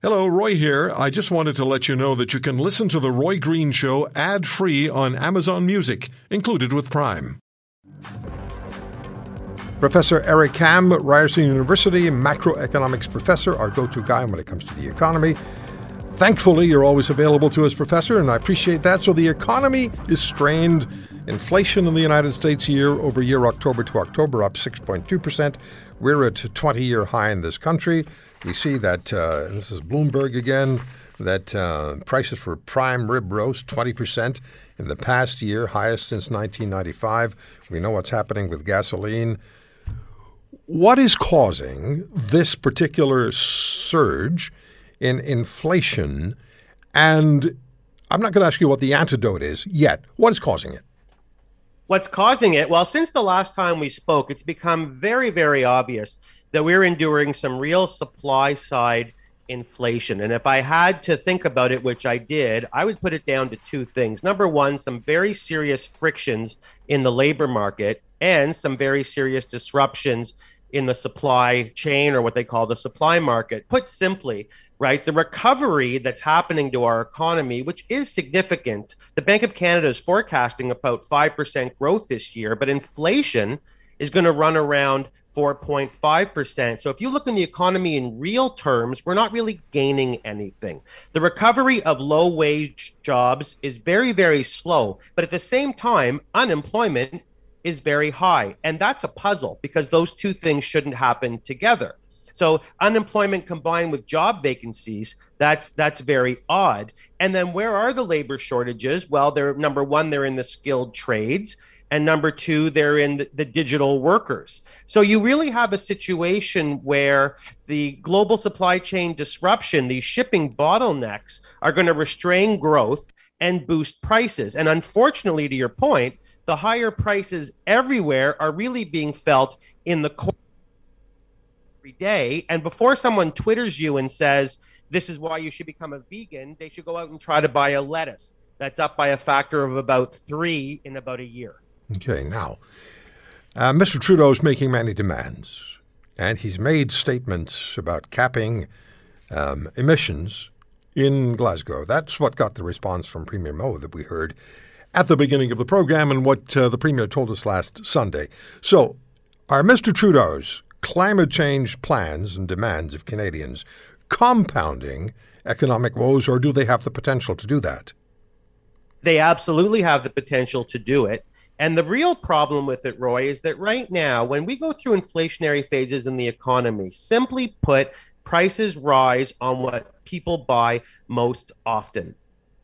Hello, Roy here. I just wanted to let you know that you can listen to The Roy Green Show ad free on Amazon Music, included with Prime. Professor Eric Kam, Ryerson University macroeconomics professor, our go to guy when it comes to the economy. Thankfully, you're always available to us, Professor, and I appreciate that. So the economy is strained. Inflation in the United States year over year, October to October, up 6.2%. We're at a 20 year high in this country. We see that, uh, this is Bloomberg again, that uh, prices for prime rib roast 20% in the past year, highest since 1995. We know what's happening with gasoline. What is causing this particular surge in inflation? And I'm not going to ask you what the antidote is yet. What is causing it? What's causing it? Well, since the last time we spoke, it's become very, very obvious that we're enduring some real supply side inflation. And if I had to think about it, which I did, I would put it down to two things. Number one, some very serious frictions in the labor market and some very serious disruptions in the supply chain or what they call the supply market. Put simply, right, the recovery that's happening to our economy, which is significant. The Bank of Canada is forecasting about 5% growth this year, but inflation is going to run around 4.5%. So if you look in the economy in real terms, we're not really gaining anything. The recovery of low wage jobs is very, very slow. But at the same time, unemployment is very high. And that's a puzzle because those two things shouldn't happen together. So unemployment combined with job vacancies, that's that's very odd. And then where are the labor shortages? Well, they're number one, they're in the skilled trades and number two they're in the, the, digital workers. So you really have a situation where the global supply chain disruption these shipping bottlenecks are going to restrain growth and boost prices. And unfortunately to your point the higher prices everywhere are really being felt in the core every day. And before someone twitters you and says this is why you should become a vegan they should go out and try to buy a lettuce that's up by a factor of about three in about a year Okay, now, uh, Mr. Trudeau is making many demands, and he's made statements about capping um, emissions in Glasgow. That's what got the response from Premier Moe that we heard at the beginning of the program and what uh, the Premier told us last Sunday. So, are Mr. Trudeau's climate change plans and demands of Canadians compounding economic woes, or do they have the potential to do that? They absolutely have the potential to do it. And the real problem with it, Roy, is that right now, when we go through inflationary phases in the economy, simply put, prices rise on what people buy most often.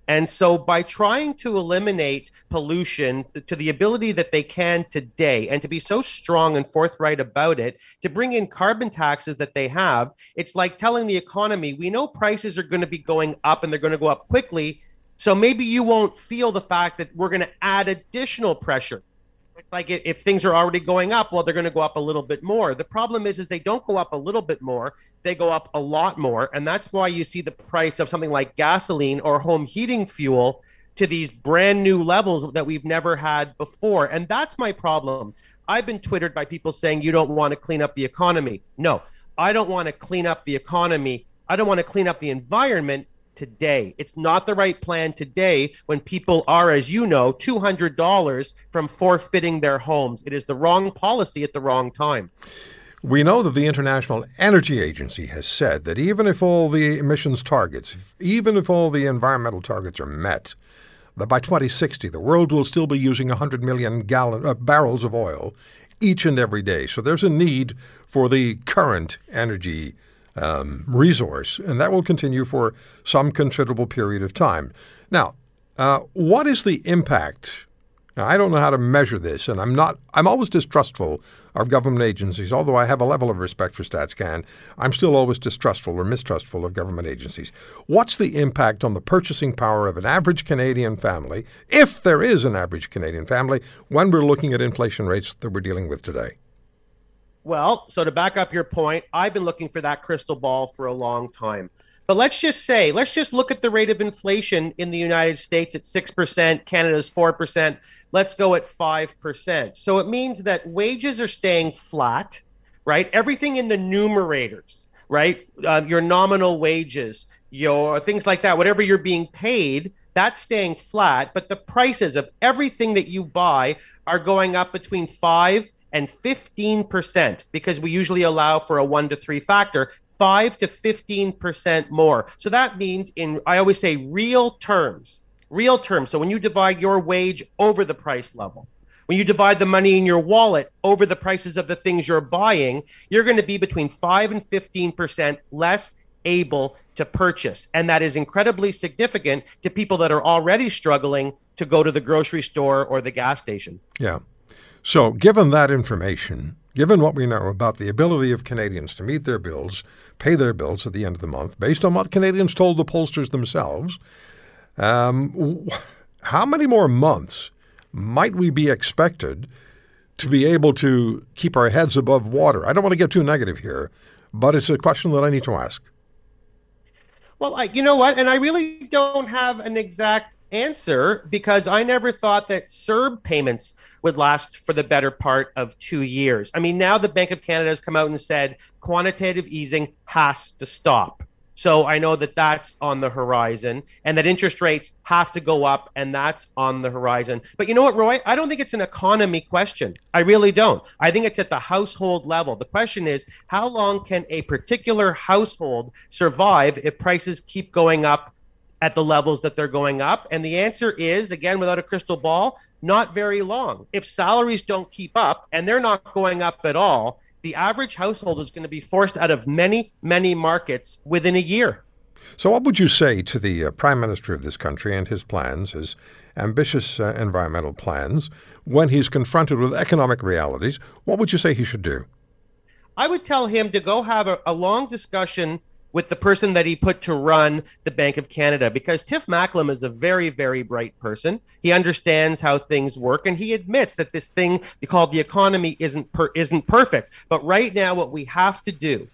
And so, by trying to eliminate pollution to the ability that they can today, and to be so strong and forthright about it, to bring in carbon taxes that they have, it's like telling the economy, we know prices are going to be going up and they're going to go up quickly. So maybe you won't feel the fact that we're going to add additional pressure. It's like if things are already going up, well, they're going to go up a little bit more. The problem is, is they don't go up a little bit more; they go up a lot more, and that's why you see the price of something like gasoline or home heating fuel to these brand new levels that we've never had before. And that's my problem. I've been twittered by people saying you don't want to clean up the economy. No, I don't want to clean up the economy. I don't want to clean up the environment today. It's not the right plan today when people are, as you know, $200 from forfeiting their homes. It is the wrong policy at the wrong time. We know that the International Energy Agency has said that even if all the emissions targets, even if all the environmental targets are met, that by 2060 the world will still be using 100 million gallon, uh, barrels of oil each and every day. So there's a need for the current energy um, resource, and that will continue for some considerable period of time. Now, uh, what is the impact? Now, I don't know how to measure this, and I'm not. I'm always distrustful of government agencies. Although I have a level of respect for StatsCan, I'm still always distrustful or mistrustful of government agencies. What's the impact on the purchasing power of an average Canadian family, if there is an average Canadian family, when we're looking at inflation rates that we're dealing with today? Well, so to back up your point, I've been looking for that crystal ball for a long time. But let's just say, let's just look at the rate of inflation in the United States at 6%, Canada's 4%. Let's go at 5%. So it means that wages are staying flat, right? Everything in the numerators, right? Uh, your nominal wages, your things like that, whatever you're being paid, that's staying flat. But the prices of everything that you buy are going up between five and 15% because we usually allow for a one to three factor. 5 to 15% more. So that means in I always say real terms. Real terms. So when you divide your wage over the price level, when you divide the money in your wallet over the prices of the things you're buying, you're going to be between 5 and 15% less able to purchase. And that is incredibly significant to people that are already struggling to go to the grocery store or the gas station. Yeah. So, given that information, given what we know about the ability of Canadians to meet their bills, pay their bills at the end of the month, based on what Canadians told the pollsters themselves, um, how many more months might we be expected to be able to keep our heads above water? I don't want to get too negative here, but it's a question that I need to ask. Well, I, you know what? And I really don't have an exact answer because I never thought that CERB payments would last for the better part of two years. I mean, now the Bank of Canada has come out and said quantitative easing has to stop. So I know that that's on the horizon and that interest rates have to go up and that's on the horizon. But you know what, Roy? I don't think it's an economy question. I really don't. I think it's at the household level. The question is how long can a particular household survive if prices keep going up at the levels that they're going up? And the answer is, again, without a crystal ball, not very long. If salaries don't keep up and they're not going up at all, the average household is going to be forced out of many, many markets within a year. So, what would you say to the uh, Prime Minister of this country and his plans, his ambitious uh, environmental plans, when he's confronted with economic realities? What would you say he should do? I would tell him to go have a, a long discussion with the person that he put to run the Bank of Canada because Tiff Macklem is a very, very bright person. He understands how things work and he admits that this thing called the economy isn't per- isn't perfect. But right now, what we have to do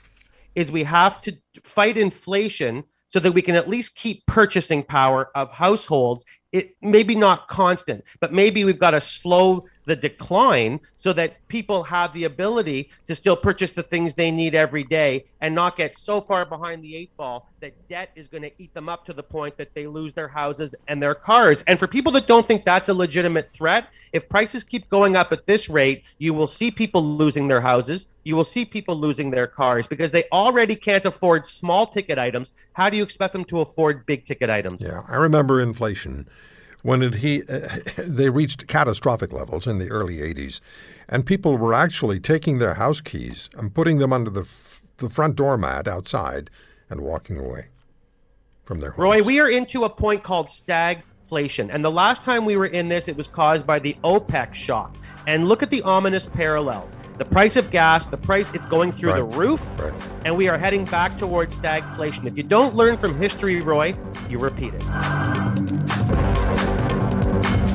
is we have to fight inflation so that we can at least keep purchasing power of households it maybe not constant, but maybe we've got to slow the decline so that people have the ability to still purchase the things they need every day and not get so far behind the eight ball that debt is going to eat them up to the point that they lose their houses and their cars. And for people that don't think that's a legitimate threat, if prices keep going up at this rate, you will see people losing their houses, you will see people losing their cars because they already can't afford small ticket items. How do you expect them to afford big ticket items? Yeah, I remember inflation when it, he uh, they reached catastrophic levels in the early 80s and people were actually taking their house keys and putting them under the f- the front doormat outside and walking away from their homes. Roy, we are into a point called stagflation. And the last time we were in this, it was caused by the OPEC shock. And look at the ominous parallels. The price of gas, the price, it's going through Right. the roof. Right. And we are heading back towards stagflation. If you don't learn from history, Roy, you repeat it.